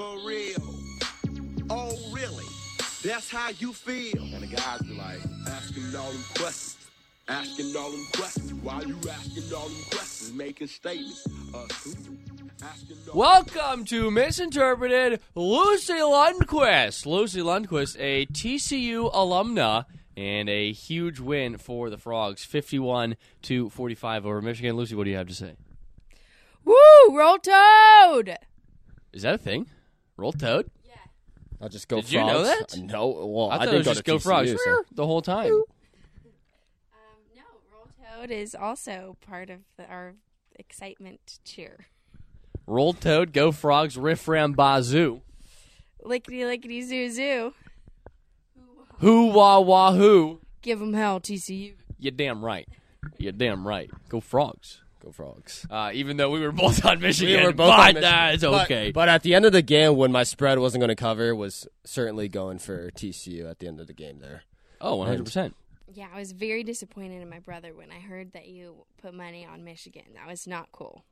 For real. Oh, really? That's how you feel. And the guys be like, asking all them questions. Asking all them questions. Why you asking all them questions? Making statements. Uh, Welcome to Misinterpreted Lucy Lundquist. Lucy Lundquist, a TCU alumna, and a huge win for the Frogs, 51 to 45 over Michigan. Lucy, what do you have to say? Woo! Roll Toad! Is that a thing? Roll Toad? Yeah. I'll just go. Did you know that? No. Well, I, I, thought didn't it was go just to Go TCU, Frogs so- the whole time. Um, no, Roll Toad is also part of the, our excitement cheer. Roll Toad, Go Frogs, Riff Ram Bazoo. Lickety lickety zoo zoo. Who wah wah who. Give 'em hell, TCU. You're damn right. You're damn right. Go Frogs. Go frogs. Uh, even though we were both on Michigan, we were both but on Michigan. that's But- okay. But, at the end of the game, when my spread wasn't going to cover, was certainly going for TCU at the end of the game. There. oh, 100%. Yeah, I was very disappointed in my brother when I heard that you put money on Michigan. That was not cool.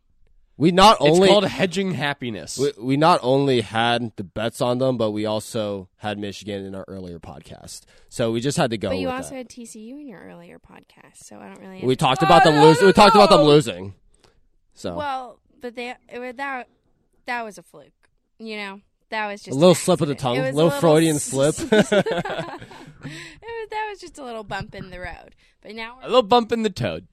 We not It's only called hedging happiness. we, we not only had the bets on them, but we also had Michigan in our earlier podcast. So we just had to go. but you with also that. had TCU in your earlier podcast, so I don't really. we talked about them oh, losing. We talked about them losing. So Well, but they it, was- that that was a fluke. You know, that was just a little slip of the tongue, It a was little Freudian s- slip. it was, that was just a little bump in the road. But now a we're little bump in the toad.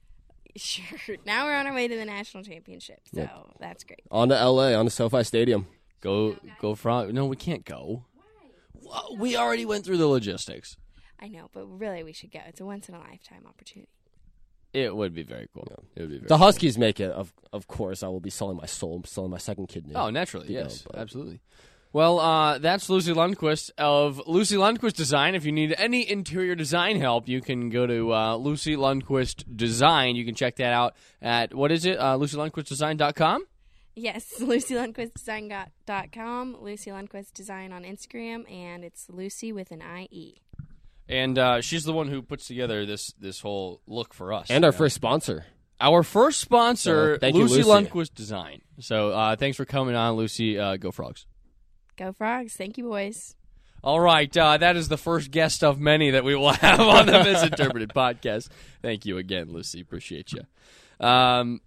sure. Now we're on our way to the national championship. So that's great. on to LA, on to SoFi Stadium. Go, go frog. No, we can't go. Well, We already went through the logistics. I know, but really we should go. It's a once in a lifetime opportunity. It would be very cool. It would be very The Huskies make it. Of of course, I will be selling my soul, selling my second kidney. Oh, naturally, to go, yes, absolutely. Well, uh, that's Lucy Lundquist of Lucy Lundquist Design. If you need any interior design help, you can go to uh, Lucy Lundquist Design. You can check that out at what is it? Uh, LucyLundquistDesign.com. Yes, LucyLundquistDesign.com, Lucy Lundquist Design on Instagram, and it's Lucy with an I-E. And uh, she's the one who puts together this this whole look for us. and our Yeah. first sponsor. our first sponsor, So, thank you, Lucy Lucy. Lundquist Design. So uh, thanks for coming on, Lucy. Uh, go Frogs. Go Frogs. Thank you, boys. All right, uh, that is the first guest of many that we will have on the Misinterpreted podcast. Thank you again, Lucy. Appreciate you. Um,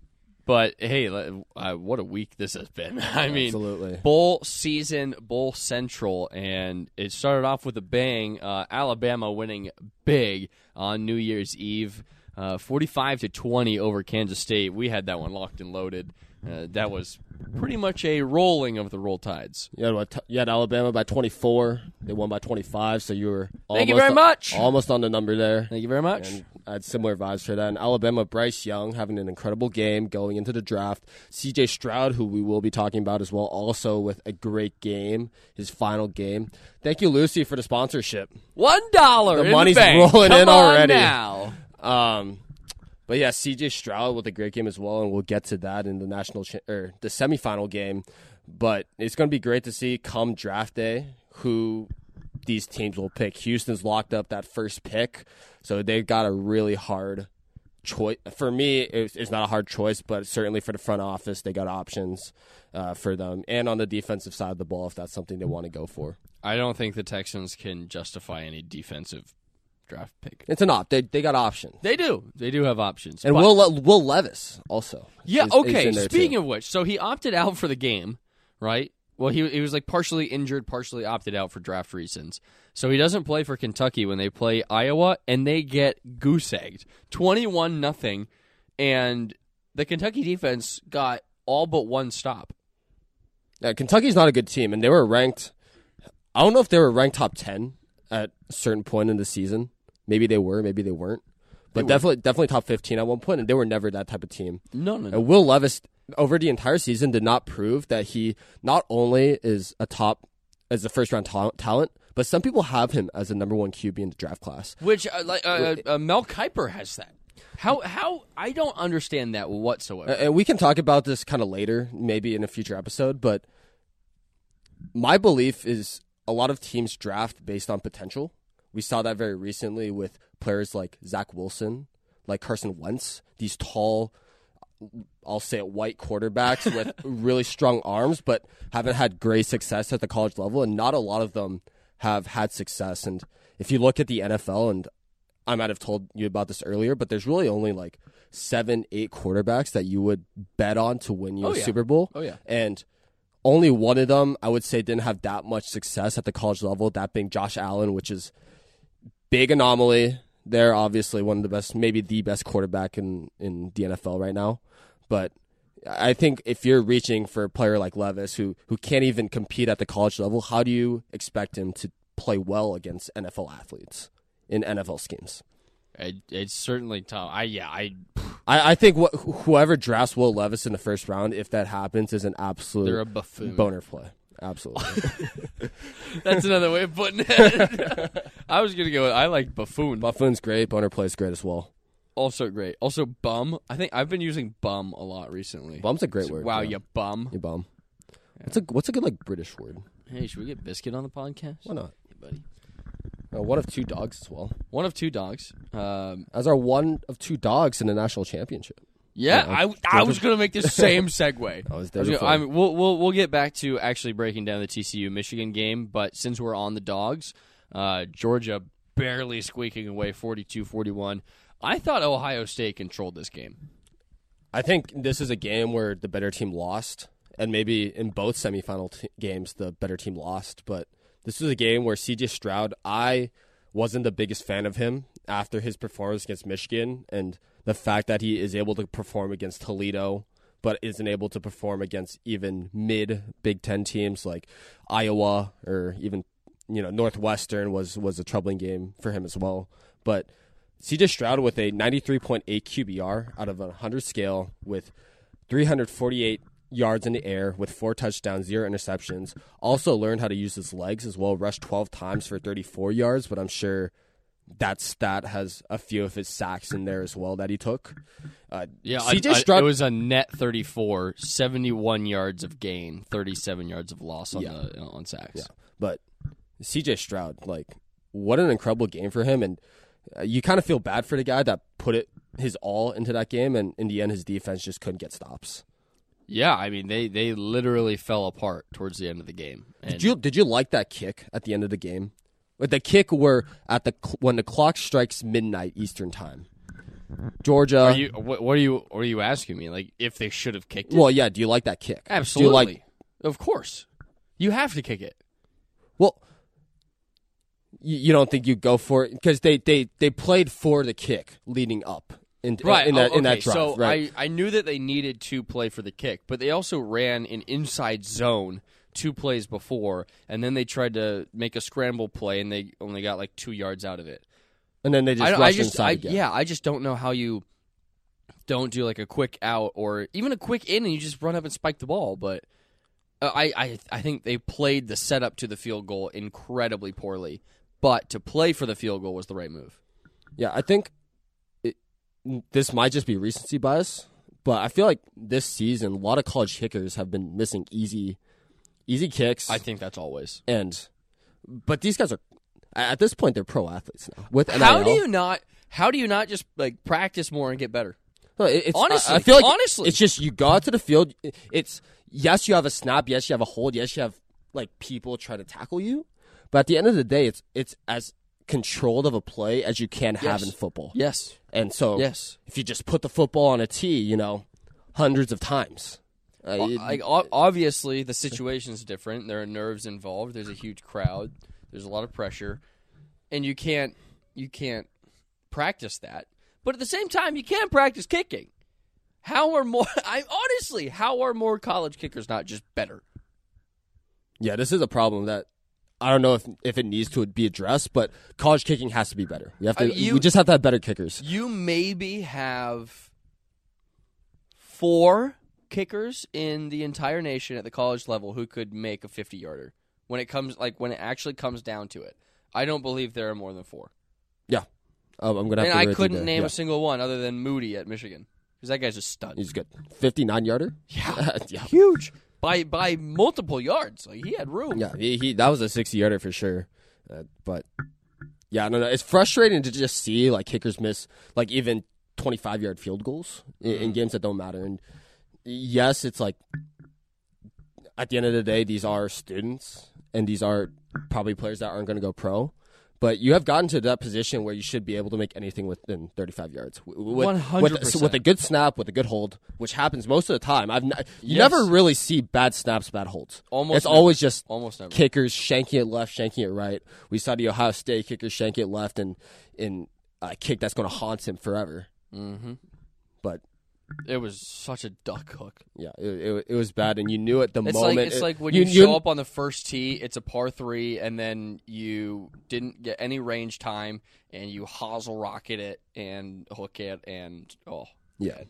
but hey, uh, what a week this has been. I mean, Absolutely. bowl season, bowl central, and it started off with a bang. Uh, Alabama winning big on New Year's Eve, uh, forty-five to twenty over Kansas State. We had that one locked and loaded. Uh, that was pretty much a rolling of the roll tides. You had, you had Alabama by 24. They won by 25, so you were almost Thank you very much. almost on the number there. Thank you very much. And I had similar vibes for that. And Alabama, Bryce Young having an incredible game going into the draft. CJ Stroud, who we will be talking about as well, also with a great game, his final game. Thank you, Lucy, for the sponsorship. One dollar. The money's the rolling Come in already. Now. Um, but yeah, CJ Stroud with a great game as well, and we'll get to that in the national cha- or the semifinal game. But it's going to be great to see come draft day who these teams will pick. Houston's locked up that first pick, so they've got a really hard choice. For me, it's, not a hard choice, but certainly for the front office, they got options uh, for them, and on the defensive side of the ball, if that's something they want to go for. I don't think the Texans can justify any defensive draft pick. It's an op. They they got options. They do. They do have options. And but- Will Le- Will Levis also. Yeah. is- is okay. in there, too. Speaking of which, so he opted out for the game, right? Well, he he was like partially injured, partially opted out for draft reasons. So he doesn't play for Kentucky when they play Iowa, and they get goose egged, twenty one nothing, and the Kentucky defense got all but one stop. Yeah, Kentucky's not a good team, and they were ranked. I don't know if they were ranked top ten at a certain point in the season. Maybe they were, maybe they weren't, but definitely definitely top fifteen at one point, and they were never that type of team. No, no, no. And Will Levis over the entire season did not prove that he not only is a top as a first round ta- talent, but some people have him as a number one QB in the draft class. Which uh, like uh, uh, Mel Kiper has that. How how I don't understand that whatsoever. And we can talk about this kind of later, maybe in a future episode, but my belief is a lot of teams draft based on potential. We saw that very recently with players like Zach Wilson, like Carson Wentz, these tall I'll say it, white quarterbacks with really strong arms, but haven't had great success at the college level, and not a lot of them have had success. And if you look at the NFL, and I might have told you about this earlier, but there's really only like seven, eight quarterbacks that you would bet on to win you Oh, a yeah. Super Bowl. Oh, yeah. And only one of them, I would say, didn't have that much success at the college level, that being Josh Allen, which is big anomaly. They're obviously one of the best, maybe the best quarterback in, in the NFL right now. But I think if you're reaching for a player like Levis who, who can't even compete at the college level, how do you expect him to play well against NFL athletes in NFL schemes? It, it's certainly tough. I yeah, I I, I think wh- whoever drafts Will Levis in the first round, if that happens, is an absolute they're a buffoon. boner play. Absolutely. That's another way of putting it. I was gonna go. With, I like buffoon. Buffoon's great. Boner plays great as well. Also great. Also bum. I think I've been using bum a lot recently. Bum's a great So- word. Wow, yeah. you bum. You bum. What's a what's a good like British word? Hey, should we get biscuit on the podcast? Why not? Hey, buddy. Uh, one of two dogs as well. One of two dogs. Um, As our one of two dogs in the national championship. Yeah, Yeah, I, I was gonna make the same segue. I was I there was gonna- I'm- we'll, we'll we'll get back to actually breaking down the TCU Michigan game, but since we're on the dogs, uh, Georgia barely squeaking away 42-41. I thought Ohio State controlled this game. I think this is a game where the better team lost, and maybe in both semifinal t- games the better team lost. But this was a game where C.J. Stroud, I wasn't the biggest fan of him after his performance against Michigan, and the fact that he is able to perform against Toledo, but isn't able to perform against even mid Big Ten teams like Iowa or even you know Northwestern was was a troubling game for him as well. But CJ Stroud with a 93.8 QBR out of a 100 scale with 348 yards in the air with four touchdowns, zero interceptions. Also learned how to use his legs as well. Rushed 12 times for 34 yards, but I'm sure that stat has a few of his sacks in there as well that he took. Uh, Yeah, CJ I- I- Stroud it was a net 34, 71 yards of gain, 37 yards of loss on Yeah. the on sacks. Yeah, but CJ Stroud, like, what an incredible game for him, and uh, you kind of feel bad for the guy that put it his all into that game, and in the end, his defense just couldn't get stops. Yeah, I mean they they literally fell apart towards the end of the game. And Did you did you like that kick at the end of the game? With the kick were at the cl- when the clock strikes midnight Eastern time, Georgia. are you what, what are you what are you asking me? Like if they should have kicked it? well, yeah. Do you like that kick? Absolutely. Like? of course. You have to kick it. Well, you, you don't think you go for it because they, they they played for the kick leading up in Right. in that oh, in that drive. So right. I, I knew that they needed to play for the kick, but they also ran an inside zone two plays before, and then they tried to make a scramble play, and they only got like two yards out of it. and then they just I, rushed I just, inside I, again. yeah, I just don't know how you don't do like a quick out or even a quick in, and you just run up and spike the ball. But uh, I, I, I think they played the setup to the field goal incredibly poorly. But to play for the field goal was the right move. Yeah, I think it, this might just be recency bias, but I feel like this season a lot of college kickers have been missing easy, easy kicks. I think that's always. and but these guys are at this point they're pro athletes now. With NIL, How do you not? How do you not just like practice more and get better? It's, Honestly, I, I feel like honestly. it's just you go out to the field. It's yes, you have a snap. Yes, you have a hold. Yes, you have like people try to tackle you. But at the end of the day, it's it's as controlled of a play as you can have Yes. in football. Yes. And so, Yes. if you just put the football on a tee, you know, hundreds of times. Uh, it- Like obviously the situation's different. There are nerves involved. There's a huge crowd. There's a lot of pressure, and you can't you can't practice that. But at the same time, you can't practice kicking. How are more? I honestly, how are more college kickers not just better? yeah, this is a problem that I don't know if if it needs to be addressed, but college kicking has to be better. You have to. Uh, you- we just have to have better kickers. You maybe have four kickers in the entire nation at the college level who could make a 50 yarder when it comes like when it actually comes down to it. I don't believe there are more than four. Yeah, um, I'm gonna. Have And to I agree with you couldn't name Yeah. a single one other than Moody at Michigan because that guy's a stud. He's good. Fifty nine yarder. Yeah, yeah. huge by by multiple yards. Like he had room. Yeah, he, he that was a sixty yarder for sure. Uh, but yeah, no, no, it's frustrating to just see like kickers miss like even 25 yard field goals in, in games that don't matter. And yes, it's like at the end of the day, these are students and these are probably players that aren't going to go pro. But you have gotten to that position where you should be able to make anything within 35 yards. With, with- 100%. with a good snap, with a good hold, which happens most of the time. I've n- you Yes. never really see bad snaps, bad holds. Almost it's never. always just Almost never. kickers shanking it left, shanking it right. We saw the Ohio State kicker shank it left and in a kick that's going to haunt him forever. hmm But It was such a duck hook. yeah, it, it, it was bad, and you knew it the It's moment. like it's it- like when you, you, show up on the first tee, it's a par three, and then you didn't get any range time, and you hosel rocket it and hook it, and oh, Yeah,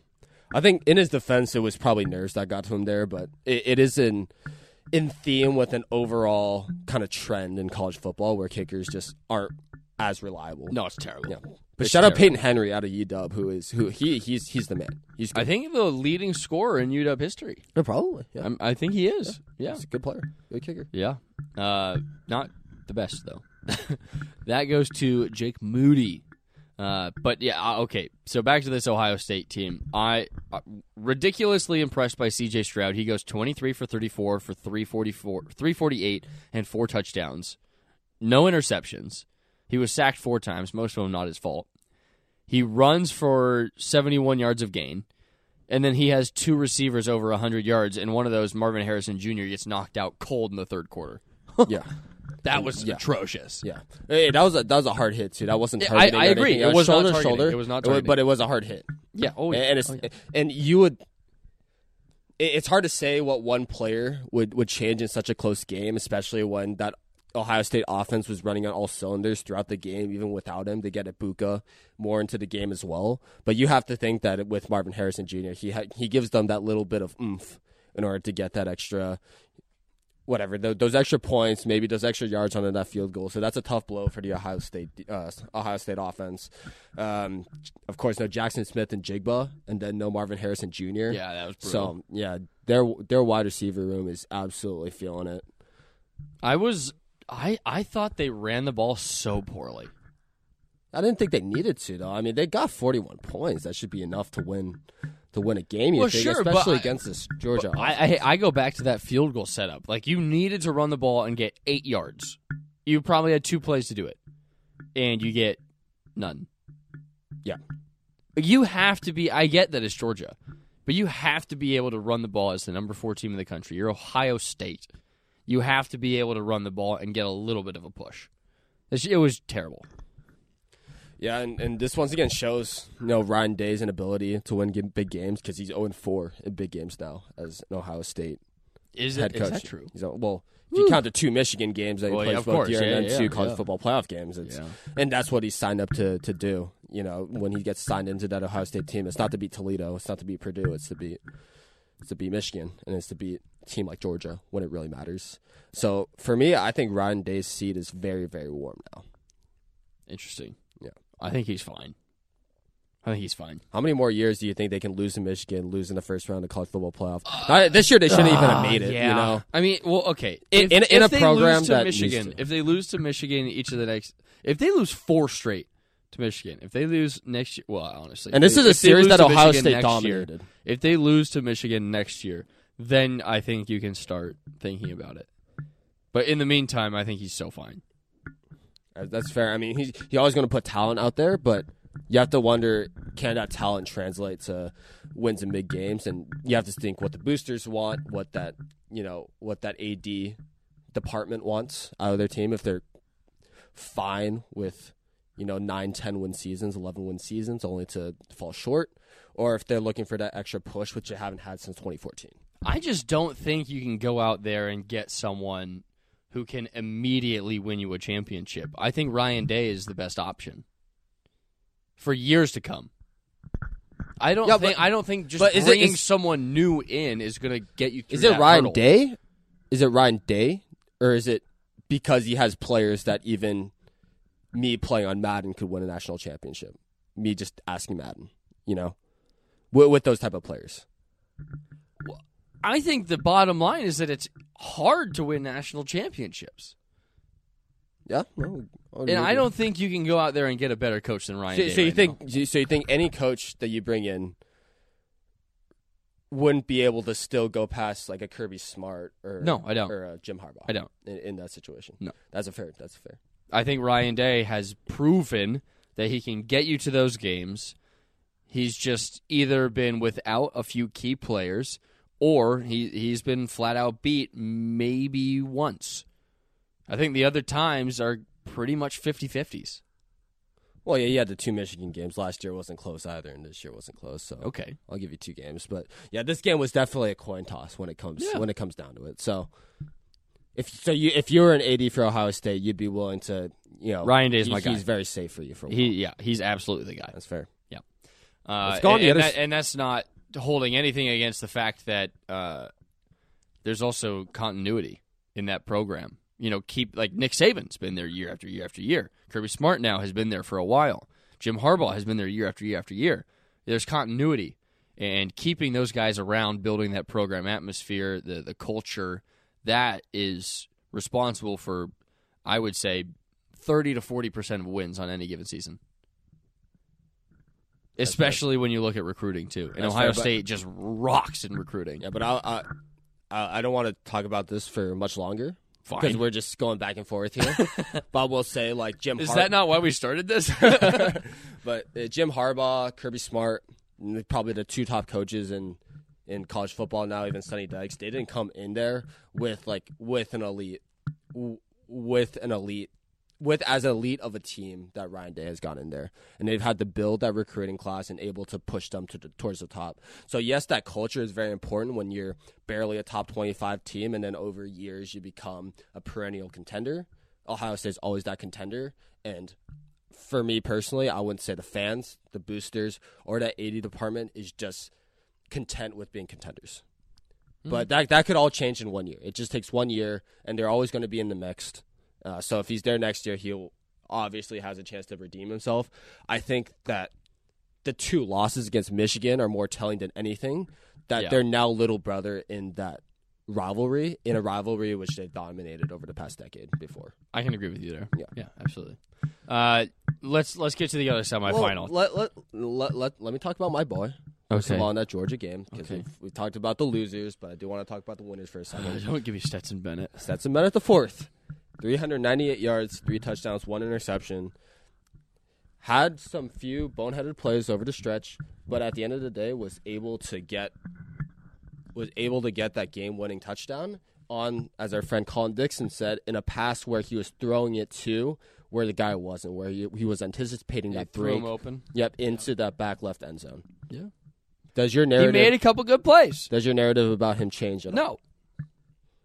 I think in his defense, it was probably nerves that got to him there, but it, it is in in theme with an overall kind of trend in college football where kickers just aren't as reliable. no, it's terrible. Yeah. But shout out terrible. Peyton Henry out of UW, who is who he he's he's the man. He's good. I think the leading scorer in UW history. Yeah, probably. Yeah, I'm, I think he is. Yeah, he's a good player, good kicker. yeah. Uh, not the best though. that goes to Jake Moody. Uh, but yeah, uh, okay. So back to this Ohio State team. I uh, ridiculously impressed by C.J. Stroud. He goes 23 for 34 for 344, 348 and four touchdowns, no interceptions. He was sacked four times, most of them not his fault. He runs for 71 yards of gain, and then he has two receivers over 100 yards, and one of those, Marvin Harrison Jr., gets knocked out cold in the third quarter. Yeah, That was Yeah. atrocious. yeah. Hey, that was a that was a hard hit too. That wasn't Yeah, I- I agree. anything. It That was shoulder to shoulder. It was not targeting. but it was a hard hit. Yeah. Oh, yeah. and it's Oh, yeah. and you would. It's hard to say what one player would would change in such a close game, especially when that Ohio State offense was running on all cylinders throughout the game, even without him. They get Egbuka more into the game as well. But you have to think that with Marvin Harrison Jr., he ha- he gives them that little bit of oomph in order to get that extra whatever th- those extra points, maybe those extra yards on that field goal. So that's a tough blow for the Ohio State uh, Ohio State offense. Um, of course, no Jaxon Smith-Njigba, and then no Marvin Harrison Jr. Yeah, that was brutal. So yeah, their their wide receiver room is absolutely feeling it. I was I I thought they ran the ball so poorly. I didn't think they needed to though. I mean, they got 41 points. That should be enough to win to win a game. You Well, think, sure, especially against this Georgia. I, I I go back to that field goal setup. Like you needed to run the ball and get eight yards. You probably had two plays to do it, and you get none. Yeah. You have to be. I get that it's Georgia, but you have to be able to run the ball as the number four team in the country. You're Ohio State. You have to be able to run the ball and get a little bit of a push. It was terrible. Yeah, and, and this once again shows you know Ryan Day's inability to win big games because he's 0 4 in big games now as an Ohio State Is head it? coach. Is that true? He's, well, if you count the two Michigan games that he Well, plays yeah, of both year Yeah, and then yeah, two college football playoff games, it's, Yeah. and that's what he signed up to to do. You know, when he gets signed into that Ohio State team, it's not to beat Toledo, it's not to beat Purdue, it's to beat it's to beat Michigan, and it's to beat a team like Georgia when it really matters. So for me, I think Ryan Day's seat is very very warm now. Interesting. Yeah. I think he's fine. I think he's fine. How many more years do you think they can lose to Michigan, lose in the first round of college football playoff? Not- this year they shouldn't even have made it. Yeah. You know, I mean, well, okay. In- If, in- in if a program to that Michigan, to. if they lose to Michigan each of the next, if they lose four straight to Michigan, if they lose next year, well, honestly, and this they- is a series that Ohio State next year- dominated. if they lose to Michigan next year, then I think you can start thinking about it. But in the meantime, I think he's so fine. Uh, That's fair. I mean, he's he's always going to put talent out there, but you have to wonder can that talent translate to wins in big games? And you have to think what the boosters want, what that you know, what that AD department wants out of their team. If they're fine with you know nine, ten win seasons, eleven win seasons, only to fall short, or if they're looking for that extra push, which they haven't had since 2014. I just don't think you can go out there and get someone who can immediately win you a championship. I think Ryan Day is the best option for years to come. I don't Yeah, think but- I don't think just is it- bringing is- someone new in is going to get you. Through Is it Ryan hurdle. Day? Is it Ryan Day, or is it because he has players that even me playing on Madden could win a national championship? Me just asking Madden, you know, with, with those type of players. I think the bottom line is that it's hard to win national championships. Yeah, no, And I don't think you can go out there and get a better coach than Ryan So, so you right think now. so you think any coach that you bring in wouldn't be able to still go past like a Kirby Smart or No, I don't. or a Jim Harbaugh? I don't. in, in that situation. No. that's a fair. That's fair. I think Ryan Day has proven that he can get you to those games. He's just either been without a few key players or he he's been flat out beat maybe once. I think the other times are pretty much 50-50s. Well, yeah, you had the two Michigan games last year wasn't close either, and this year wasn't close. So Okay. I'll give you two games, but yeah, this game was definitely a coin toss when it comes Yeah. when it comes down to it. So if so, you if you were an AD for Ohio State, you'd be willing to you know Ryan Day's he- my guy. He's very safe for you for a while. He yeah, he's absolutely the guy. That's fair. Uh, Let's go and, and that- and that's not holding anything against the fact that uh, there's also continuity in that program. You know, keep like Nick Saban's been there year after year after year. Kirby Smart now has been there for a while. Jim Harbaugh has been there year after year after year. There's continuity and keeping those guys around, building that program atmosphere, the the culture that is responsible for, I would say, thirty to forty percent of wins on any given season. That's Especially when you look at recruiting too, and That's Ohio but- State just rocks in recruiting. Yeah, but I I I don't want to talk about this for much longer Fine. because we're just going back and forth here. but we'll say like Jim. Is that not why we started this? but uh, Jim Harbaugh, Kirby Smart, probably the two top coaches in in college football now. Even Sonny Dykes, they didn't come in there with like with an elite, with an elite, with as elite of a team that Ryan Day has gone in there, and they've had to build that recruiting class and able to push them to the, towards the top. So yes, that culture is very important when you're barely a top twenty five team, and then over years you become a perennial contender. Ohio State's always that contender, and for me personally, I wouldn't say the fans, the boosters, or that 80 department is just content with being contenders. But that that could all change in one year. It just takes one year, and they're always going to be in the mix. Uh, so if he's there next year, he'll obviously has a chance to redeem himself. I think that the two losses against Michigan are more telling than anything. That Yeah. they're now little brother in that rivalry, in a rivalry which they dominated over the past decade before. I can agree with you there. Yeah. yeah, absolutely. Uh, let's let's get to the other semifinal. Well, let, let, let, let, let me talk about my boy. First of all, in that Georgia game, because Okay. we've, we've talked about the losers, but I do want to talk about the winners for a second. don't give you Stetson Bennett. Stetson Bennett the fourth, 398 yards, three touchdowns, one interception. Had some few boneheaded plays over the stretch, but at the end of the day, was able to get was able to get that game winning touchdown on, as our friend Colin Dixon said, in a pass where he was throwing it to where the guy wasn't, where he, he was anticipating that threw break. him open. Yep, into that back left end zone. Yeah, Does your narrative? he made a couple good plays. does your narrative about him change at all? No,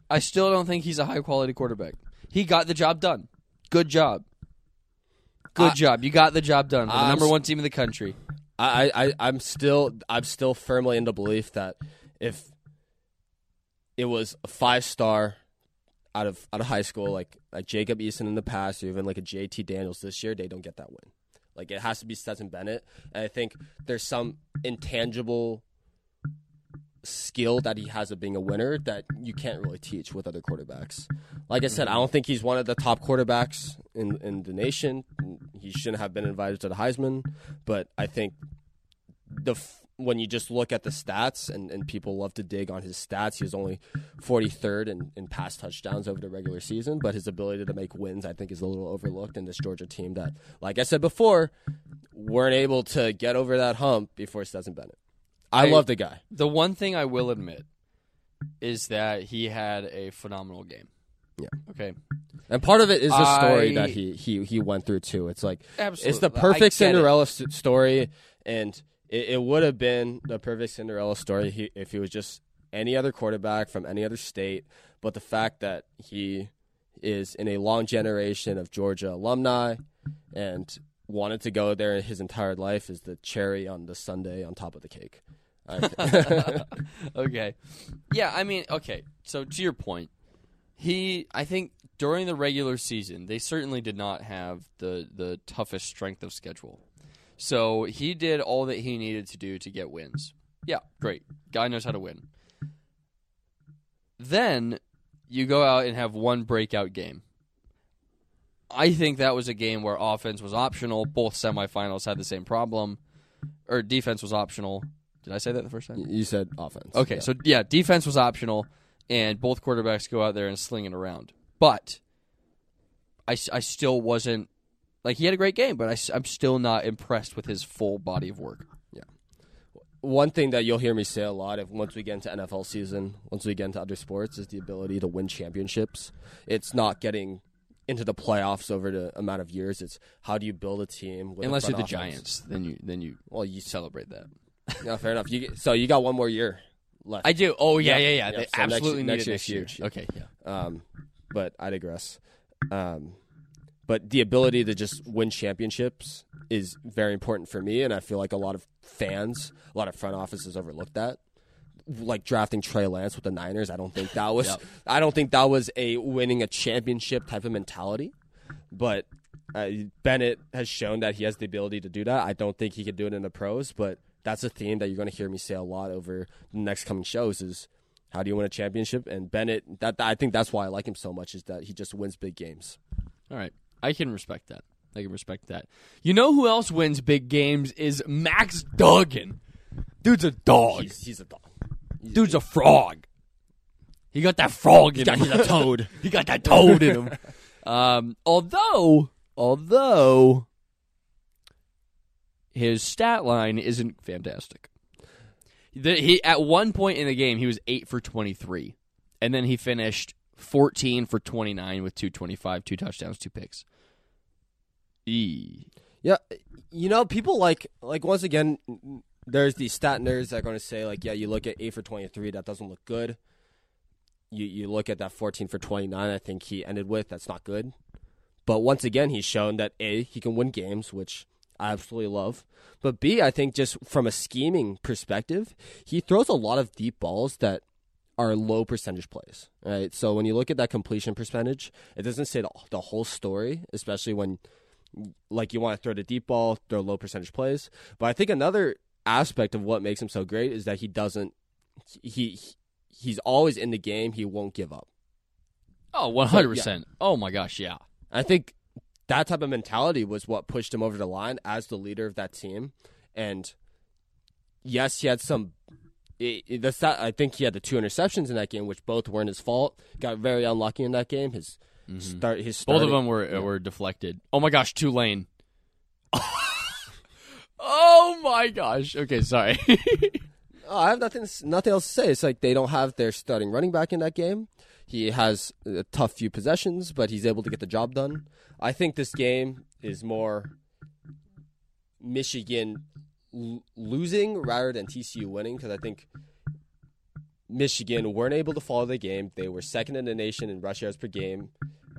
I still don't think he's a high quality quarterback. He got the job done. Good job. Good I- job. You got the job done. For the I'm number one team in the country. I, I, I'm still I'm still firmly in the belief that if it was a five star out of out of high school, like like Jacob Eason in the past, or even like a JT Daniels this year, they don't get that win. Like it has to be Stetson Bennett. And I think there's some intangible skill that he has of being a winner that you can't really teach with other quarterbacks. Like I said, I don't think he's one of the top quarterbacks in in the nation. He shouldn't have been invited to the Heisman, but I think the when you just look at the stats and, and people love to dig on his stats, he was only 43rd in, in pass touchdowns over the regular season, but his ability to make wins I think is a little overlooked in this Georgia team that, like I said before, weren't able to get over that hump before Stetson Bennett. I I- love the guy. The one thing I will admit is that he had a phenomenal game. Yeah. Okay. And part of it is the story I- that he, he he went through too. It's like Absolutely. it's the perfect. Cinderella s- story, and it, it would have been the perfect Cinderella story if he was just any other quarterback from any other state. But the fact that he is in a long generation of Georgia alumni and wanted to go there his entire life is the cherry on the sundae on top of the cake. Okay. Yeah, I mean, okay. So to your point, he I think during the regular season, they certainly did not have the the toughest strength of schedule. So he did all that he needed to do to get wins. Yeah, great. Guy knows how to win. Then you go out and have one breakout game. I think that was a game where offense was optional. Both semifinals had the same problem, or defense was optional. Did I say that the first time? You said offense. Okay, Yeah. so yeah, defense was optional, and both quarterbacks go out there and sling it around. But I, I still wasn't like he had a great game, but I, am still not impressed with his full body of work. Yeah. One thing that you'll hear me say a lot if once we get into NFL season, once we get into other sports, is the ability to win championships. It's not getting into the playoffs over the amount of years. It's how do you build a team? With a Unless you're the office. Giants, then you then you Well, you celebrate that. yeah, fair enough. You so you got one more year left. I do. Oh yeah, Yeah, yeah. They So absolutely next need it year's next year. huge. Okay, yeah. Um, but I digress. Um, but the ability to just win championships is very important for me, and I feel like a lot of fans, a lot of front offices overlooked that. Like drafting Trey Lance with the Niners, I don't think that was. Yep. I don't think that was a winning a championship type of mentality. But uh, Bennett has shown that he has the ability to do that. I don't think he could do it in the pros, but that's a theme that you're going to hear me say a lot over the next coming shows. Is how do you win a championship? And Bennett, that I think that's why I like him so much is that he just wins big games. All right. I can respect that. I can respect that. You know who else wins big games is Max Duggan. Dude's a dog. He's, he's a dog. Dude's a frog. He got that frog in got- him. he's a toad. he got that toad in him. Um, although, although his stat line isn't fantastic. The, he at one point in the game he was eight for twenty three, and then he finished fourteen for twenty nine with two twenty five, two touchdowns, two picks. E. Yeah, you know, people like like once again, there's these stat nerds that are going to say like, yeah, you look at eight for twenty three, that doesn't look good. You you look at that fourteen for twenty nine, I think he ended with, that's not good. But once again, he's shown that a he can win games, which I absolutely love. But b, I think just from a scheming perspective, he throws a lot of deep balls that are low percentage plays. Right, so when you look at that completion percentage, it doesn't say the, the whole story, especially when like you want to throw the deep ball, throw low percentage plays. But I think another aspect of what makes him so great is that he doesn't he he's always in the game, he won't give up. Oh, 100%. Oh my gosh, yeah. I think that type of mentality was what pushed him over the line as the leader of that team. And yes, he had some. It, it, that's not, I think he had the two interceptions in that game, which both weren't his fault. Got very unlucky in that game. His start, his Mm-hmm. Both of them were were deflected. Oh my gosh, Tulane. oh my gosh. Okay, sorry. Oh, I have nothing nothing else to say. It's like they don't have their starting running back in that game. He has a tough few possessions, but he's able to get the job done. I think this game is more Michigan l- losing rather than TCU winning because I think Michigan weren't able to follow the game. They were second in the nation in rush yards per game.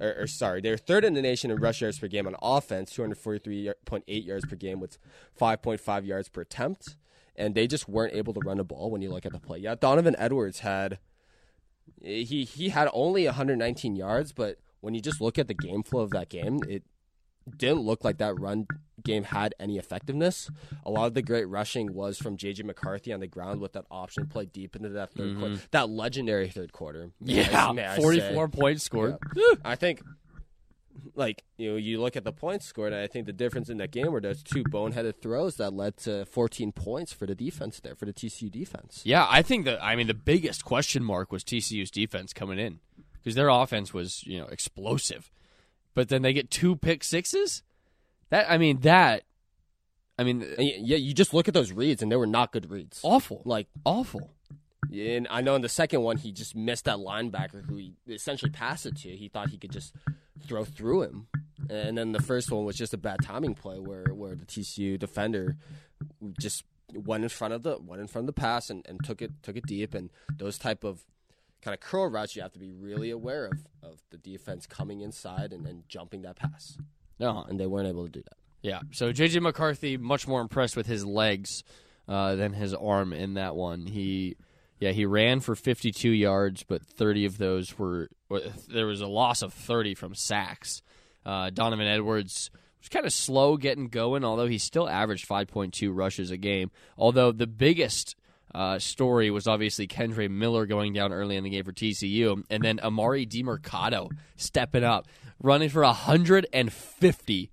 Or, or sorry, they were third in the nation in rush yards per game on offense, 243.8 yards per game with 5.5 yards per attempt and they just weren't able to run the ball when you look at the play. Yeah, Donovan Edwards had he he had only 119 yards, but when you just look at the game flow of that game, it didn't look like that run game had any effectiveness. A lot of the great rushing was from JJ McCarthy on the ground with that option play deep into that 3rd mm-hmm. quarter, that legendary third quarter. yeah, I 44 say. points scored. I think, like you know, you look at the points scored, and I think the difference in that game were those two boneheaded throws that led to 14 points for the defense there for the TCU defense. Yeah, I think that I mean the biggest question mark was TCU's defense coming in because their offense was, you know, explosive. But then they get two pick sixes? That I mean that I mean yeah, you just look at those reads, and they were not good reads. awful. Like, awful. and I know in the second one, he just missed that linebacker who he essentially passed it to. He thought he could just throw through him, and then the first one was just a bad timing play where where the TCU defender just went in front of the went in front of the pass and, and took it took it deep. And those type of kind of curl routes, you have to be really aware of of the defense coming inside and, then jumping that pass, No, and they weren't able to do that. Yeah. So JJ McCarthy much more impressed with his legs uh, than his arm in that one. He yeah, he ran for 52 yards, but 30 of those were there was a loss of 30 from sacks. Uh, Donovan Edwards was kind of slow getting going, although he still averaged 5.2 rushes a game. Although the biggest uh, story was obviously Kendre Miller going down early in the game for TCU, and then Emari Demercado stepping up, running for 150.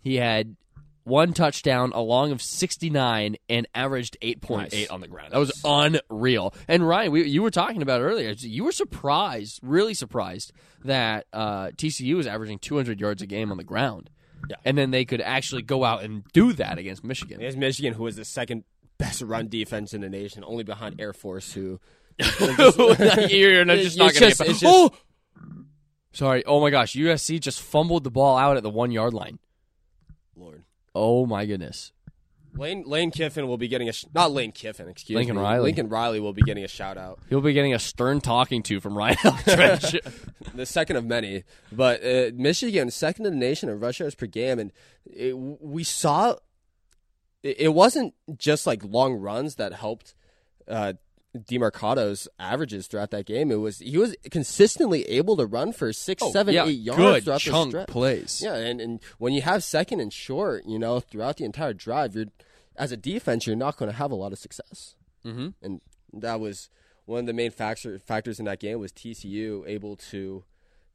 He had one touchdown, a long of 69, and averaged 8.8 Nice. on the ground. That was unreal. And Ryan, we, you were talking about earlier. You were surprised, really surprised, that uh, TCU was averaging 200 yards a game on the ground. Yeah. And then they could actually go out and do that against Michigan. It's Michigan, who was the second best run defense in the nation, only behind Air Force, who You're not just not going to. Oh! Sorry. Oh my gosh. USC just fumbled the ball out at the one yard line. Lord. Oh my goodness. Lane Lane Kiffin will be getting a not Lane Kiffin, excuse me. Lincoln me. Riley. Lincoln Riley will be getting a shout out. He'll be getting a stern talking to from Ryan the second of many. But uh, Michigan, second in the nation in rush yards per game, and it, we saw it, wasn't just like long runs that helped uh, Demercado's averages throughout that game. It was he was consistently able to run for six, seven, Oh, yeah, eight yards good throughout chunk the stretch. plays. Yeah, and, and when you have second and short, you know, throughout the entire drive, you're as a defense, you're not going to have a lot of success. Mhm. And that was one of the main factor, factors in that game was TCU able to,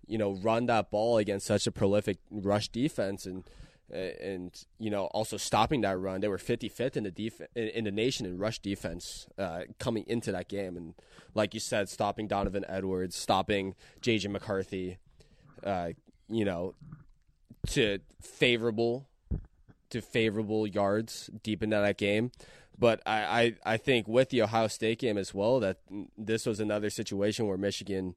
you know, run that ball against such a prolific rush defense and and you know also stopping that run. They were 55th in the def- in, the nation in rush defense uh, coming into that game, and like you said, stopping Donovan Edwards, stopping JJ McCarthy, uh, you know, to favorable to favorable yards deep into that game. But I, I, I think with the Ohio State game as well, that this was another situation where Michigan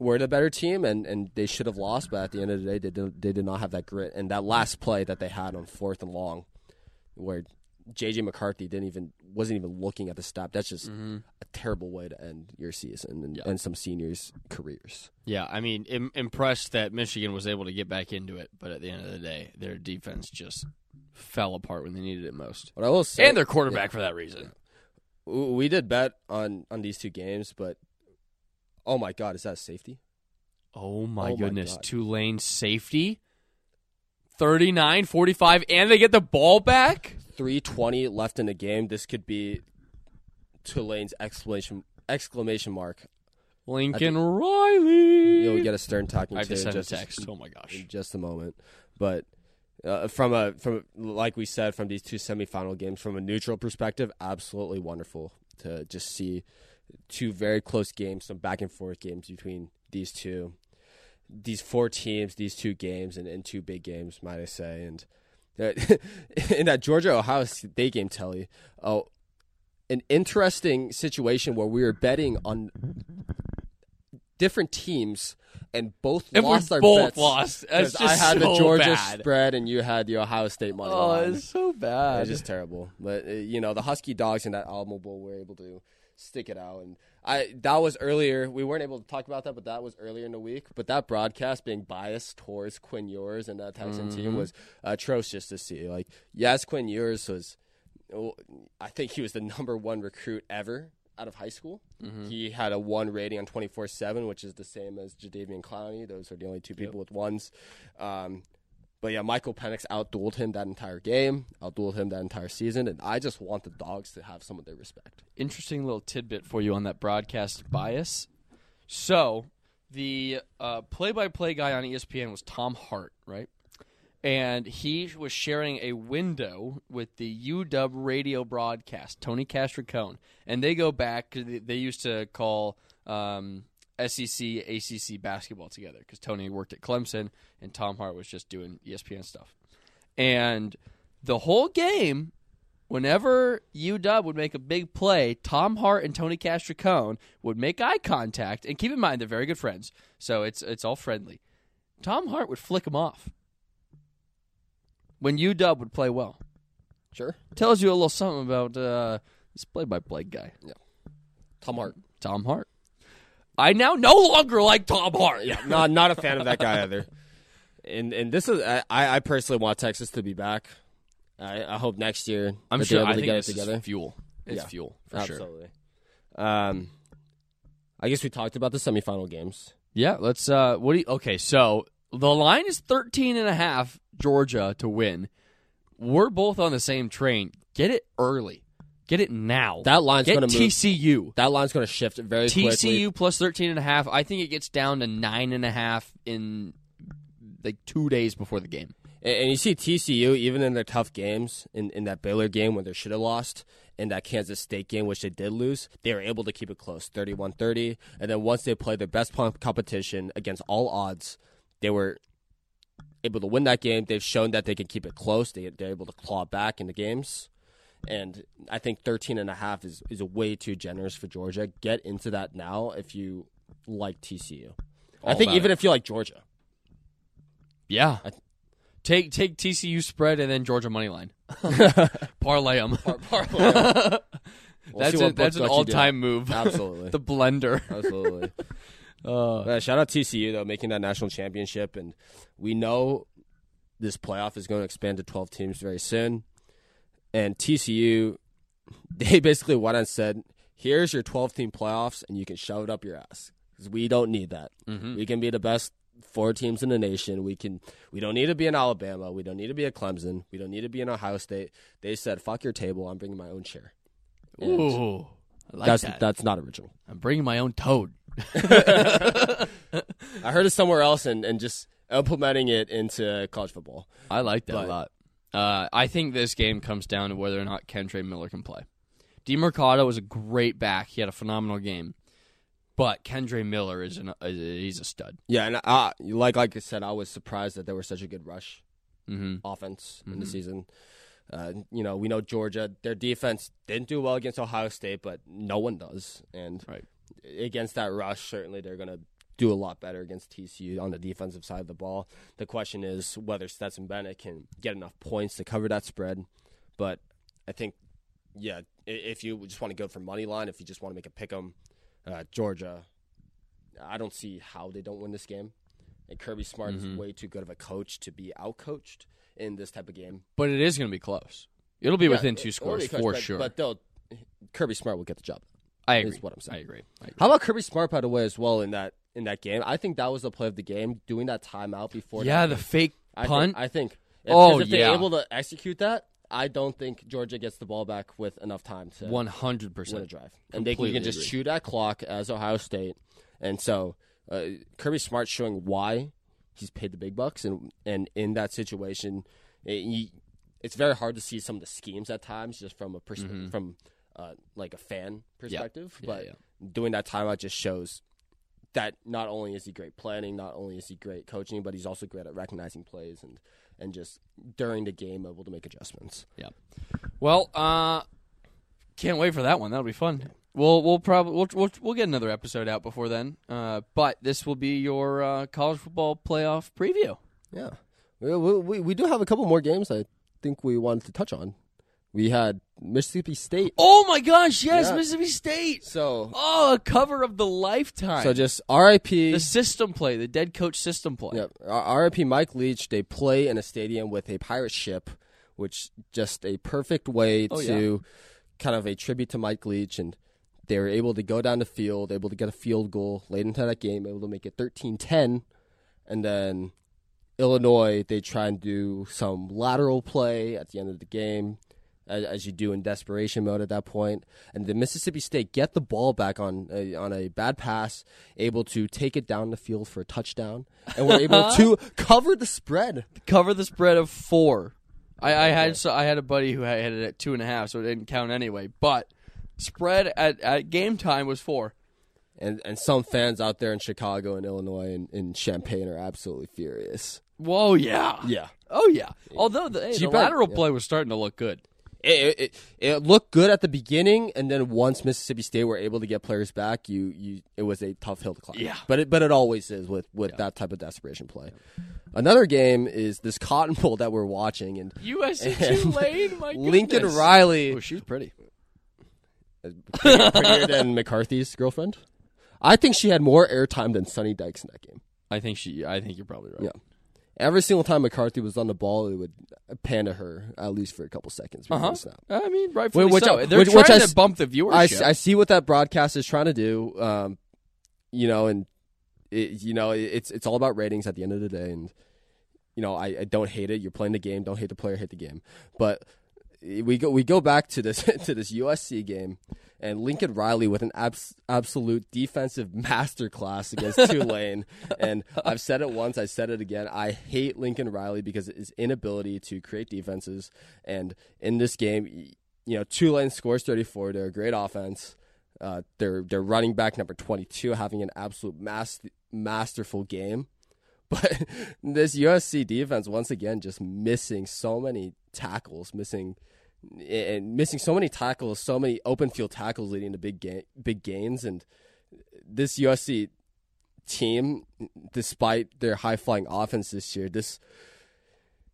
were the better team and, and they should have lost. But at the end of the day, they did, they did not have that grit. And that last play that they had on fourth and long, where JJ McCarthy didn't even wasn't even looking at the stop. That's just mm-hmm. a terrible way to end your season and, Yeah. and some seniors' careers. Yeah, I mean, Im- impressed that Michigan was able to get back into it, but at the end of the day, their defense just fell apart when they needed it most. But I will say, And their quarterback for that reason. we did bet on on these two games, but oh my god, is that a safety? Oh my Oh goodness. God. Tulane safety 39 45 and they get the ball back? 320 left in the game. This could be Tulane's exclamation exclamation mark. Lincoln Riley. You'll get a stern talking I to a just text. Oh my gosh. in just a moment. But uh, from a from like we said from these two semifinal games, from a neutral perspective, absolutely wonderful to just see two very close games, some back and forth games between these two, these four teams, these two games, and, and two big games, might I say, and. in that Georgia Ohio State game, Telly, oh, an interesting situation where we were betting on different teams and both And lost our both bets. lost. That's 'Cause I just had the Georgia bad. spread and you had the Ohio State money Oh, line. it's so bad. It's just terrible. But uh, you know, the Husky Dogs in that Alamo Bowl were able to stick it out, and I that was earlier. We weren't able to talk about that, but that was earlier in the week. But that broadcast being biased towards Quinn Ewers and that Texan Mm-hmm. team was atrocious to see. Like, yes, Quinn Ewers was. I think he was the number one recruit ever out of high school. Mm-hmm. He had a one rating on twenty four seven, which is the same as Jadeveon Clowney. Those are the only two people with ones. Um, but yeah, Michael Penix outdueled him that entire game, outdueled him that entire season, and I just want the dogs to have some of their respect. interesting little tidbit for you on that broadcast bias. So, the uh, play-by-play guy on ESPN was Tom Hart, right? And he was sharing a window with the UW radio broadcast, Tony Castricone, and they go back. they- They used to call um, SEC, ACC basketball together because Tony worked at Clemson and Tom Hart was just doing ESPN stuff. And the whole game, whenever UW would make a big play, Tom Hart and Tony Castricone would make eye contact. And keep in mind, they're very good friends, so it's it's all friendly. Tom Hart would flick him off when UW would play well. Sure, Tells you a little something about uh, this play-by-play guy, Yeah, Tom Hart. Tom Hart. I now no longer like Tom Hart. Yeah, not not a fan of that guy either. And and this is I, I personally want Texas to be back. I, I hope next year I'm that sure. they're able I to think get this it together. is fuel. It's Yeah. fuel for sure. Absolutely. Um, I guess we talked about the semifinal games. Yeah, let's uh what do you Okay, so the line is 13 and a half Georgia to win. We're both on the same train. Get it early. Get it now. That line's going to move. TCU. That line's going to shift very quickly. TCU plus 13 and a half. I think it gets down to nine and a half in like two days before the game. And, and you see TCU, even in their tough games, in, in that Baylor game when they should have lost, in that Kansas State game, which they did lose, they were able to keep it close, 31 30. And then once they played their best competition against all odds, they were able to win that game. They've shown that they can keep it close. They, they're able to claw back in the games. And I think 13 and a half is, is way too generous for Georgia. Get into that now if you like TCU. I think even it. if you like Georgia. Yeah. I- Take take TCU spread and then Georgia money line. Parlay them. We'll that's a, that's an lets you do. all time move. Absolutely. the blender. Absolutely. Uh, Uh, shout out TCU though, making that national championship, and we know this playoff is going to expand to twelve teams very soon. And TCU, they basically went and said, "Here's your twelve team playoffs, and you can shove it up your ass because we don't need that. mhm. We can be the best four teams in the nation. We can. We don't need to be in Alabama. We don't need to be a Clemson. We don't need to be in Ohio State. They said, "Fuck your table. I'm bringing my own chair." And Ooh, I like that's that. that's not original. I'm bringing my own toad. I heard it somewhere else and, and just implementing it into college football. I like that But- a lot. Uh, I think this game comes down to whether or not Kendre Miller can play. Demercado was a great back. He had a phenomenal game. But Kendre Miller is an, uh, he's a stud. Yeah, and uh, like like I said, I was surprised that there was such a good rush hmm offense in the Mhm. season. Uh, you know, we know Georgia, their defense didn't do well against Ohio State, but no one does. And Right. against that rush, certainly they're going to do a lot better against TCU on the defensive side of the ball. The question is whether Stetson Bennett can get enough points to cover that spread. But I think, yeah, if you just want to go for money line, if you just want to make a pick 'em, uh, Georgia, I don't see how they don't win this game. And Kirby Smart Mhm. is way too good of a coach to be outcoached in this type of game. But it is going to be close. It'll be Yeah, within two it will be scores close, for but, sure. But they'll, Kirby Smart will get the job. I agree. what I'm saying. I agree. I agree. How about Kirby Smart, by the way, as well in that in that game? I think that was the play of the game, doing that timeout before. yeah, the fake I punt. Think, I think. If, Oh, if yeah. they're able to execute that, I don't think Georgia gets the ball back with enough time to One hundred win a percent. drive, and they can, you can just agree. chew that clock as Ohio State. And so uh, Kirby Smart showing why he's paid the big bucks, and and in that situation, it, he, it's very hard to see some of the schemes at times, just from a Mhm. from uh, like a fan perspective. Yeah, but yeah. doing that timeout just shows that not only is he great planning, not only is he great coaching, but he's also great at recognizing plays and and just during the game able to make adjustments. Yeah. Well, uh, can't wait for that one. That'll be fun. We'll we'll probably we'll, we'll we'll get another episode out before then. Uh, but this will be your uh, college football playoff preview. Yeah, we, we we do have a couple more games I think we wanted to touch on. We had Mississippi State, Oh my gosh! Yes, Yeah. Mississippi State. so Oh, a cover of the lifetime. so just R.I.P. the system play, the dead coach system play. Yep. R.I.P. Mike Leach. They play in a stadium with a pirate ship, which just a perfect way Oh, to kind of a tribute to Mike Leach. And they were able to go down the field, able to get a field goal late into that game, able to make it 13-10. And then Illinois, they try and do some lateral play at the end of the game. As, as you do in desperation mode at that point, and the Mississippi State get the ball back on a, on a bad pass, able to take it down the field for a touchdown, and we're able uh-huh. to cover the spread. Cover the spread of four. I, I had so I had a buddy who had it at two and a half, so it didn't count anyway. But spread at, at game time was four. And and some fans out there in Chicago and Illinois and, and Champaign are absolutely furious. Whoa, yeah. Yeah, Oh yeah. Although the, hey, the lateral yeah. play was starting to look good. It, it it looked good at the beginning, and then once Mississippi State were able to get players back, you you it was a tough hill to climb. Yeah. but it but it always is with with that type of desperation play. Another game is this Cotton Bowl that we're watching, and USC And Tulane, my Lincoln. Riley, Oh, she's pretty. prettier, prettier than McCarthy's girlfriend. I think she had more airtime than Sonny Dykes in that game. I think she. I think you're probably right. Yeah. Every single time McCarthy was on the ball, it would pan to her at least for a couple seconds before Uh-huh. the snap. I mean, rightfully Which- so. which- They're which- trying which I to s- bump the I, viewership. I see what that broadcast is trying to do. Um, you know, and it, you know, it- it's it's all about ratings at the end of the day. And you know, I, I don't hate it. You're playing the game. Don't hate the player. Hate the game. But we go we go back to this to this USC game, and Lincoln Riley with an abs- absolute defensive masterclass against Tulane. and I've said it once, I said it again. I hate Lincoln Riley because of his inability to create defenses. And in this game, you know, Tulane scores 34. They're a great offense. Uh, they're they're running back number 22 having an absolute mas- masterful game. But this USC defense once again just missing so many tackles, missing and missing so many tackles, so many open field tackles leading to big ga- big gains and this USC team despite their high flying offense this year, this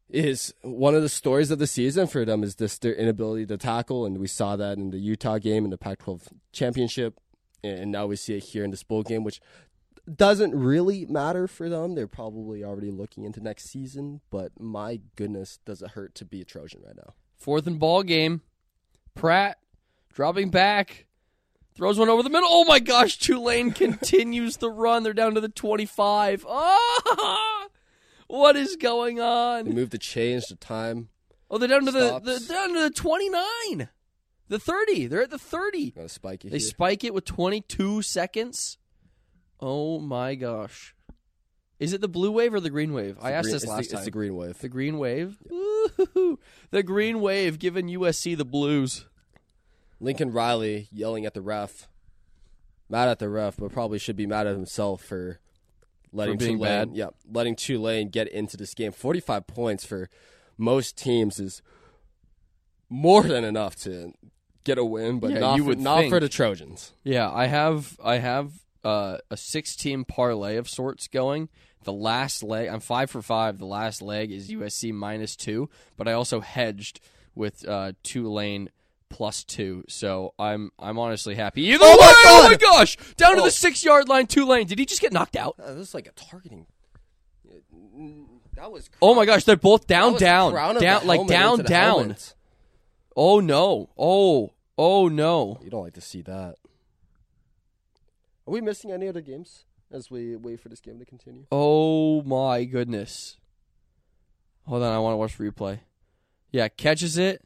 is one of the stories of the season for them is this their inability to tackle and we saw that in the Utah game in the Pac-12 championship and now we see it here in this bowl game which doesn't really matter for them. They're probably already looking into next season, but my goodness, does it hurt to be a Trojan right now? Fourth and ball game. Pratt dropping back. Throws one over the middle. Oh my gosh, Tulane continues the run. They're down to the 25. Ah! What is going on? They moved the change, the time. Oh, they're down to the, the down to the 29. The 30. They're at the 30. Gonna spike it They here. spike it with 22 seconds. Oh my gosh. Is it the blue wave or the green wave? It's I asked green- this it's last the, time. It's the green wave. The green wave. Woo-hoo-hoo. The green wave giving USC the blues. Lincoln Riley yelling at the ref, mad at the ref, but probably should be mad at himself for letting being Tulane, bad? yeah, letting Tulane get into this game. Forty-five points for most teams is more than enough to get a win, but Yeah, not you for, would not for the Trojans. Yeah, I have I have uh, a six team parlay of sorts going. The last leg, I'm five for five. The last leg is USC minus two, but I also hedged with uh, Tulane plus two. So I'm I'm honestly happy. Either Oh my way, oh my gosh! Down to Oh. the six yard line, Tulane. Did he just get knocked out? Uh, this is like a targeting. That was. Oh my gosh! They're both down, down, down, like down, down. helmet. Oh no! Oh oh no! You don't like to see that. Are we missing any other games as we wait for this game to continue? Oh my goodness. Hold on, I want to watch replay. Yeah, catches it.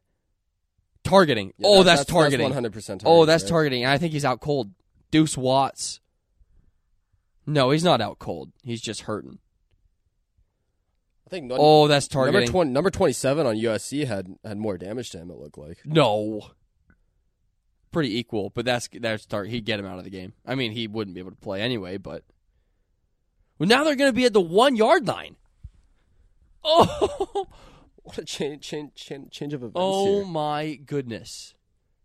Targeting. Yeah, oh, that- that's, targeting. One hundred percent. oh, that's targeting. I think he's out cold. Deuce Watts. No, he's not out cold. He's just hurting. I think. Oh, that's number targeting. twenty, number twenty-seven on USC had had more damage to him. It looked like. No. Pretty equal, but that's that's tar- he'd get him out of the game. I mean, he wouldn't be able to play anyway, but well, now they're going to be at the one yard line. Oh, What a change, change, change, change of events Oh here. my goodness.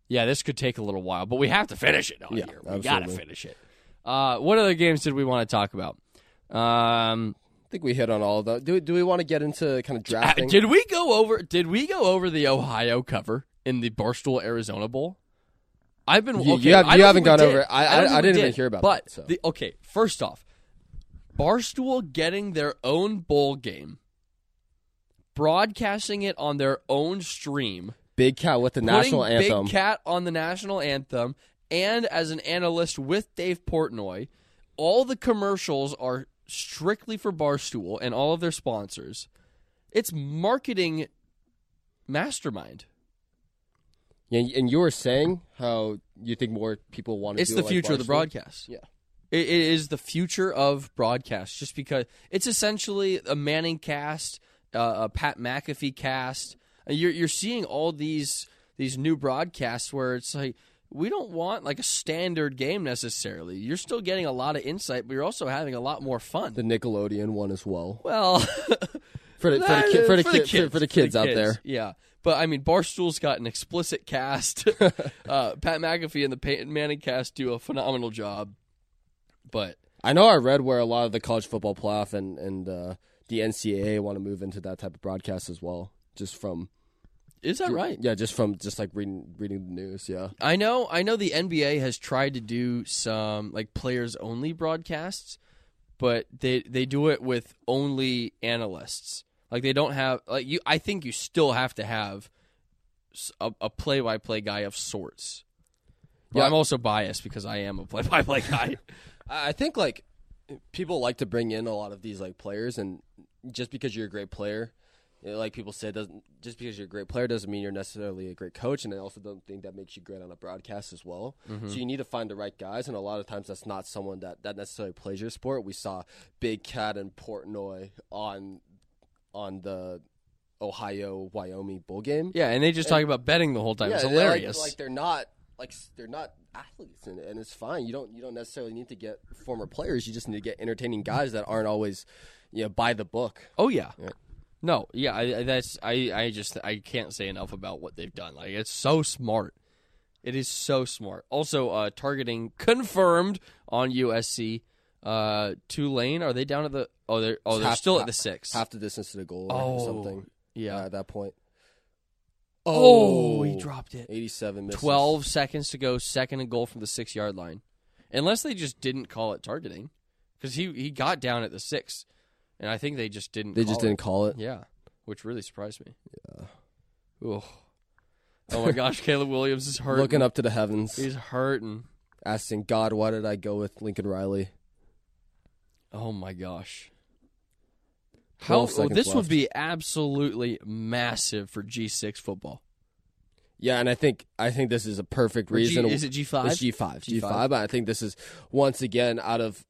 Yeah, this could take a little while, but we have to finish it on Yeah, here. We gotta finish it. Uh, what other games did we want to talk about? Um, I think we hit on all of. Do do we want to get into kind of uh, drafting? did we go over? Did we go over the Ohio cover in the Barstool Arizona Bowl? I've been. You- okay, you have- I you don't haven't think gone did. over it. I- don't I- I didn't even hear about it. but that, so. the okay, first off, Barstool getting their own bowl game, broadcasting it on their own stream. Big Cat with the national anthem. Big Cat on the national anthem, and as an analyst with Dave Portnoy, all the commercials are strictly for Barstool and all of their sponsors. It's marketing mastermind. And, and you were saying how you think more people want to. It's the like future of the broadcast. Yeah. It, it is the future of broadcast, just because it's essentially a Manning cast, uh, a Pat McAfee cast. You're you're seeing all these these new broadcasts where it's like we don't want like a standard game necessarily. You're still getting a lot of insight, but you're also having a lot more fun. The Nickelodeon one as well well, for the for the, ki- for the, for the kids, for the kids out there. Yeah, but I mean, Barstool's got an explicit cast. uh, Pat McAfee and the Peyton Manning cast do a phenomenal job. But I know I read where a lot of the college football playoff and and uh, the NCAA want to move into that type of broadcast as well. Just from is that right? Yeah, just from just like reading reading the news. Yeah, I know. I know the NBA has tried to do some like players only broadcasts, but they they do it with only analysts. Like they don't have like you. I think you still have to have a play by play guy of sorts. But Yeah. I'm also biased because I am a play by play guy. I think like people like to bring in a lot of these like players, and just because you're a great player, You know, like people said, doesn't just because you're a great player doesn't mean you're necessarily a great coach, and I also don't think that makes you great on a broadcast as well. Mm-hmm. So you need to find the right guys, and a lot of times that's not someone that that necessarily plays your sport. We saw Big Cat and Portnoy on on the Ohio Wyoming bowl game. Yeah, and they just talk about betting the whole time. it's they're like- hilarious. Like, they're not like they're not athletes, and, and it's fine. You don't you don't necessarily need to get former players. You just need to get entertaining guys that aren't always you know by the book. oh yeah. Yeah. No, yeah, I, I- that's I, I just I can't say enough about what they've done. Like it's so smart. It is so smart. Also, uh, targeting confirmed on USC. Uh, Tulane are they down at the? Oh, they're oh they're Half- still at the six. half the distance to the goal Oh, or something. yeah. uh, at that point. oh, he dropped it. 87 misses. 12 seconds to go, second and goal from the six yard line. Unless they just didn't call it targeting. Because he, he got down at the six. And I think they just didn't They call just it. didn't call it. Yeah. Which really surprised me. Yeah. Oh, oh my gosh, Caleb Williams is hurting. Looking up to the heavens, He's hurting. asking God, why did I go with Lincoln Riley? Oh my gosh. How, oh, this would be absolutely massive for G6 football. Yeah, and I think I think this is a perfect Or G- reason. is it G5? G5. G5. G5. I think this is once again out of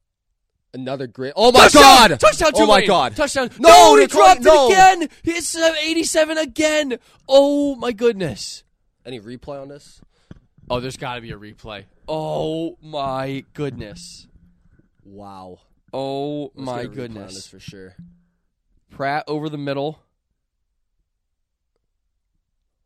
another great. Oh my Touchdown! God! Touchdown! Oh my God! Touchdown! No, No, he dropped no. it again. It's 87 again. Oh my goodness. Any replay on this? Oh, there's got to be a replay. Oh my goodness. Wow. Oh Let's my get a replay on this goodness. for sure. Pratt over the middle.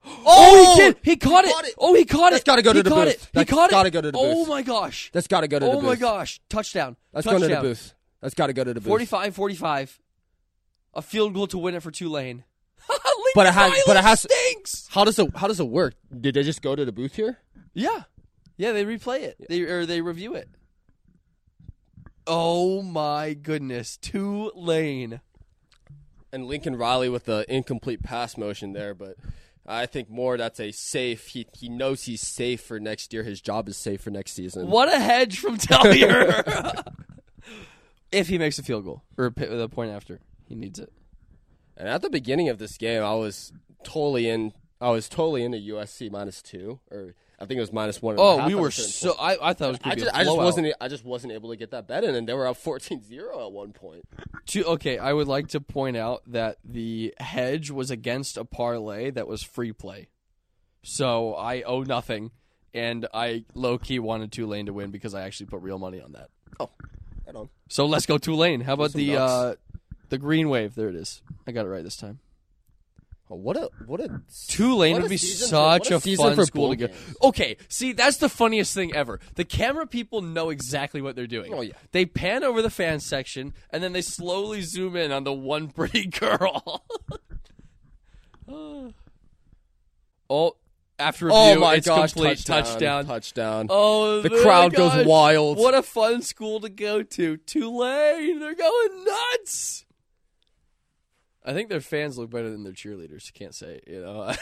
Oh, he oh! did. He caught it. caught it. Oh, he caught That's it. That's gotta go to he the caught booth. It. He caught gotta it. Oh go to the Oh my gosh. That's got to go to the Oh booth. Oh my gosh. Touchdown. That's Touchdown. going to the booth. That's got to go to the booth. 45 45. A field goal to win it for Tulane. But it has- but it has- stinks. How does it? How does it work? Did they just go to the booth here? Yeah, yeah, they replay it. They or they review it. Oh my goodness, Tulane. And Lincoln Riley with the incomplete pass motion there, but I think more that's a safe. He he knows he's safe for next year. His job is safe for next season. What a hedge from Tellier. if he makes a field goal or a the point after, he needs it. And at the beginning of this game, I was totally in. I was totally into USC minus two, or I think it was minus one. and a Oh, we were so. I, I thought it was I going to be just, I just wasn't. I just wasn't able to get that bet in, and they were up 14-0 at one point. To- okay, I would like to point out that the hedge was against a parlay that was free play. So I owe nothing, and I low key wanted Tulane to win because I actually put real money on that. Oh, right on. So let's go Tulane. How about the uh, the green wave? There it is. I got it right this time. Oh, what a what a Tulane what would a be season for- such what a, season fun for school bowl to go. games. Okay, see that's the funniest thing ever. The camera people know exactly what they're doing. Oh, yeah. They pan over the fan section and then they slowly zoom in on the one pretty girl. oh, after review, Oh my it's gosh! complete touchdown! touchdown. Touchdown! Oh, oh, The my crowd goes gosh. wild. What a fun school to go to. Tulane, they're going nuts. I think their fans look better than their cheerleaders. Can't say, you know.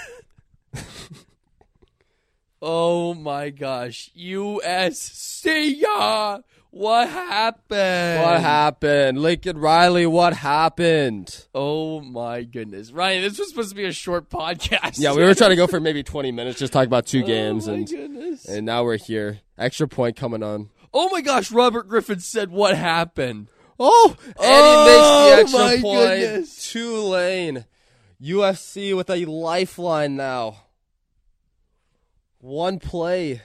oh my gosh, USC! What happened? What happened, Lincoln Riley? What happened? Oh my goodness, Ryan! This was supposed to be a short podcast. Yeah, we were trying to go for maybe twenty minutes, just talk about two oh games, Oh my and goodness. and now we're here. Extra point coming on. oh my gosh, Robert Griffin said, "What happened?" Oh, and Oh, makes the extra point. goodness. Tulane, USC with a lifeline now. One play.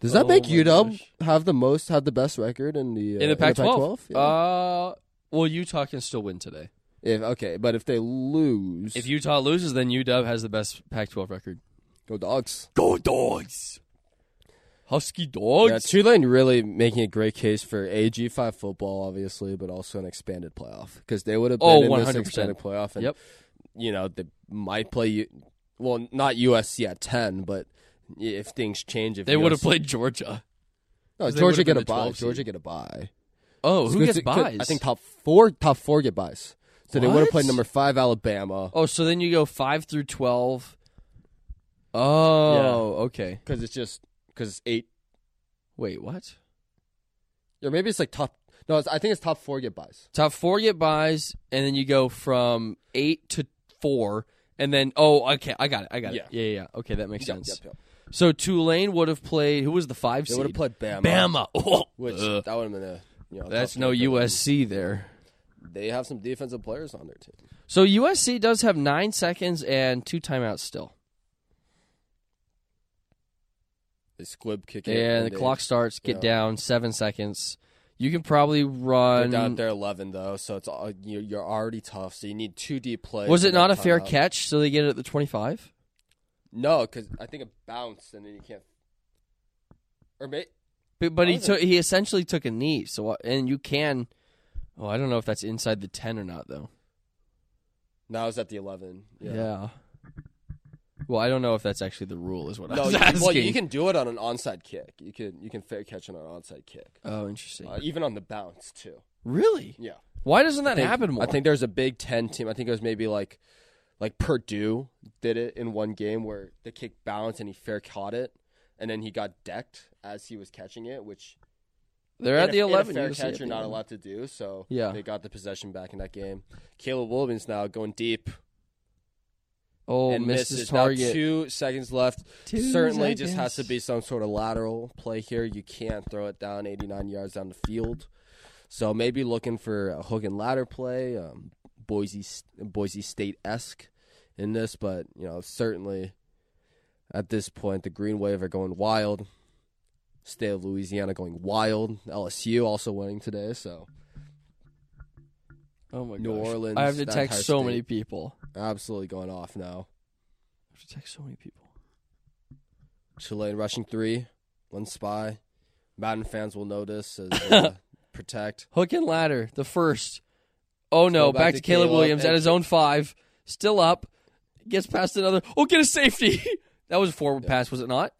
Does that Oh make UW gosh. have the most, have the best record in the uh, in the Pac-12. Yeah. Uh, well, Utah can still win today. if, okay, but if they lose, If Utah loses, then UW has the best Pac-12 record. go dogs. Go dogs! Husky dogs. Yeah. Tulane really making a great case for a G5 football, obviously, but also an expanded playoff because they would have been Oh, in this 100%. expanded playoff. And, Yep. You know, they might play. Well, not USC at ten, but if things change, if they would have played Georgia. No, Georgia get a bye. Georgia get a bye. Oh, who gets buys? I think top four. Top four get buys. So they would have played number five Alabama Oh, so then you go five through twelve. Oh, okay. because it's just because it's eight Wait, what? or maybe it's like top No, I think it's top four get buys. Top four get buys, and then you go from eight to four, and then oh, okay, I got it, I got Yeah. it. Yeah, yeah, yeah. Okay, that makes Yep, sense. yep, yep. So Tulane would have played. Who was the five They would have played Bama. Bama. Oh, Which ugh. that would have been a you know that's no. USC there. They have some defensive players on their team. So USC does have nine seconds and two timeouts still, They squib kick it, and the they- clock starts. Get down seven seconds. You can probably They're run. down there eleven though, so it's all, you're, already tough. So you need two deep plays. was it not a fair timeout. catch? So they get it at the twenty-five. No, because I think it bounced and then you can't. Or may, But, but he it? took he essentially took a knee. So and you can. Oh, I don't know if that's inside the ten or not though. now it's at the eleven. Yeah. Yeah. Well, I don't know if that's actually the rule. Is what I No, was you, asking. well, you can do it on an onside kick. You can you can fair catch on an onside kick, Oh, interesting. uh, even on the bounce too. really? Yeah. Why doesn't that think- happen more? I think there's a Big Ten team. I think it was maybe like like Purdue did it in one game where the kick bounced and he fair caught it, and then he got decked as he was catching it, which they're in at a- the in a eleven. fair you see at catch you're not 11. allowed to do. So Yeah. they got the possession back in that game. Caleb Williams now going deep Oh, and missed misses. his Now target. two seconds left. Two Certainly, just has to be some sort of lateral play here. You can't throw it down 89 yards down the field. So maybe looking for a hook and ladder play, um, Boise Boise State esque in this, but you know certainly at this point the Green Wave are going wild. State of Louisiana going wild. LSU also winning today, so Oh my god. New gosh. Orleans, I have to that text so state. many people. absolutely going off now. I have to text so many people. Tulane rushing three, one spy. Madden fans will notice as uh, protect. Hook and ladder, the first. Oh no, back, back to Caleb, Caleb Williams at his own five, still up, gets past another. Oh, get a safety. that was a forward Yeah. pass, was it not?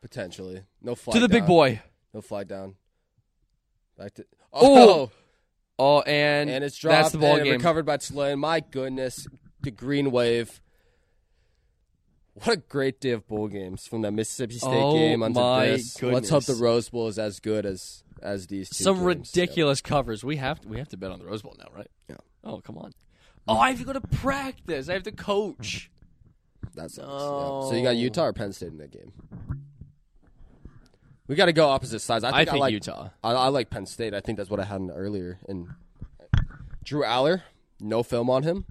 Potentially. No flag to the big boy. No flag down. Back to Oh! Oh, Oh, and, and it's dropped. that's the ball and game. recovered by Tulane. My goodness, the Green Wave. What a great day of bowl games from that Mississippi State Oh, game onto my this. Let's hope the. Rose Bowl is as good as as these two. Some games. ridiculous covers. We have to, we have to bet on the Rose Bowl now, right? Yeah. Oh, come on. Oh, I have to go to practice. I have to coach. Yep, that sucks. No. Yeah. So you got oh. Utah or Penn State in that game? We got to go opposite sides. I I think, think, I like Utah. I, I like Penn State. I think that's what I had in earlier. And Drew Allar, no film on him.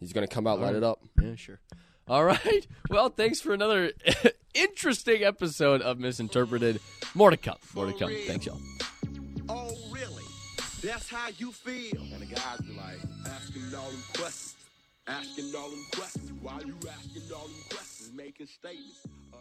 He's going to come out, light it oh, up. Yeah, sure. All right. Well, thanks for another interesting episode of Misinterpreted. More to come. More to come. Thanks, y'all. Oh, really? That's how you feel? And the guys be like, asking all them questions. Asking all them questions. Why you asking all them questions? Making statements. Uh,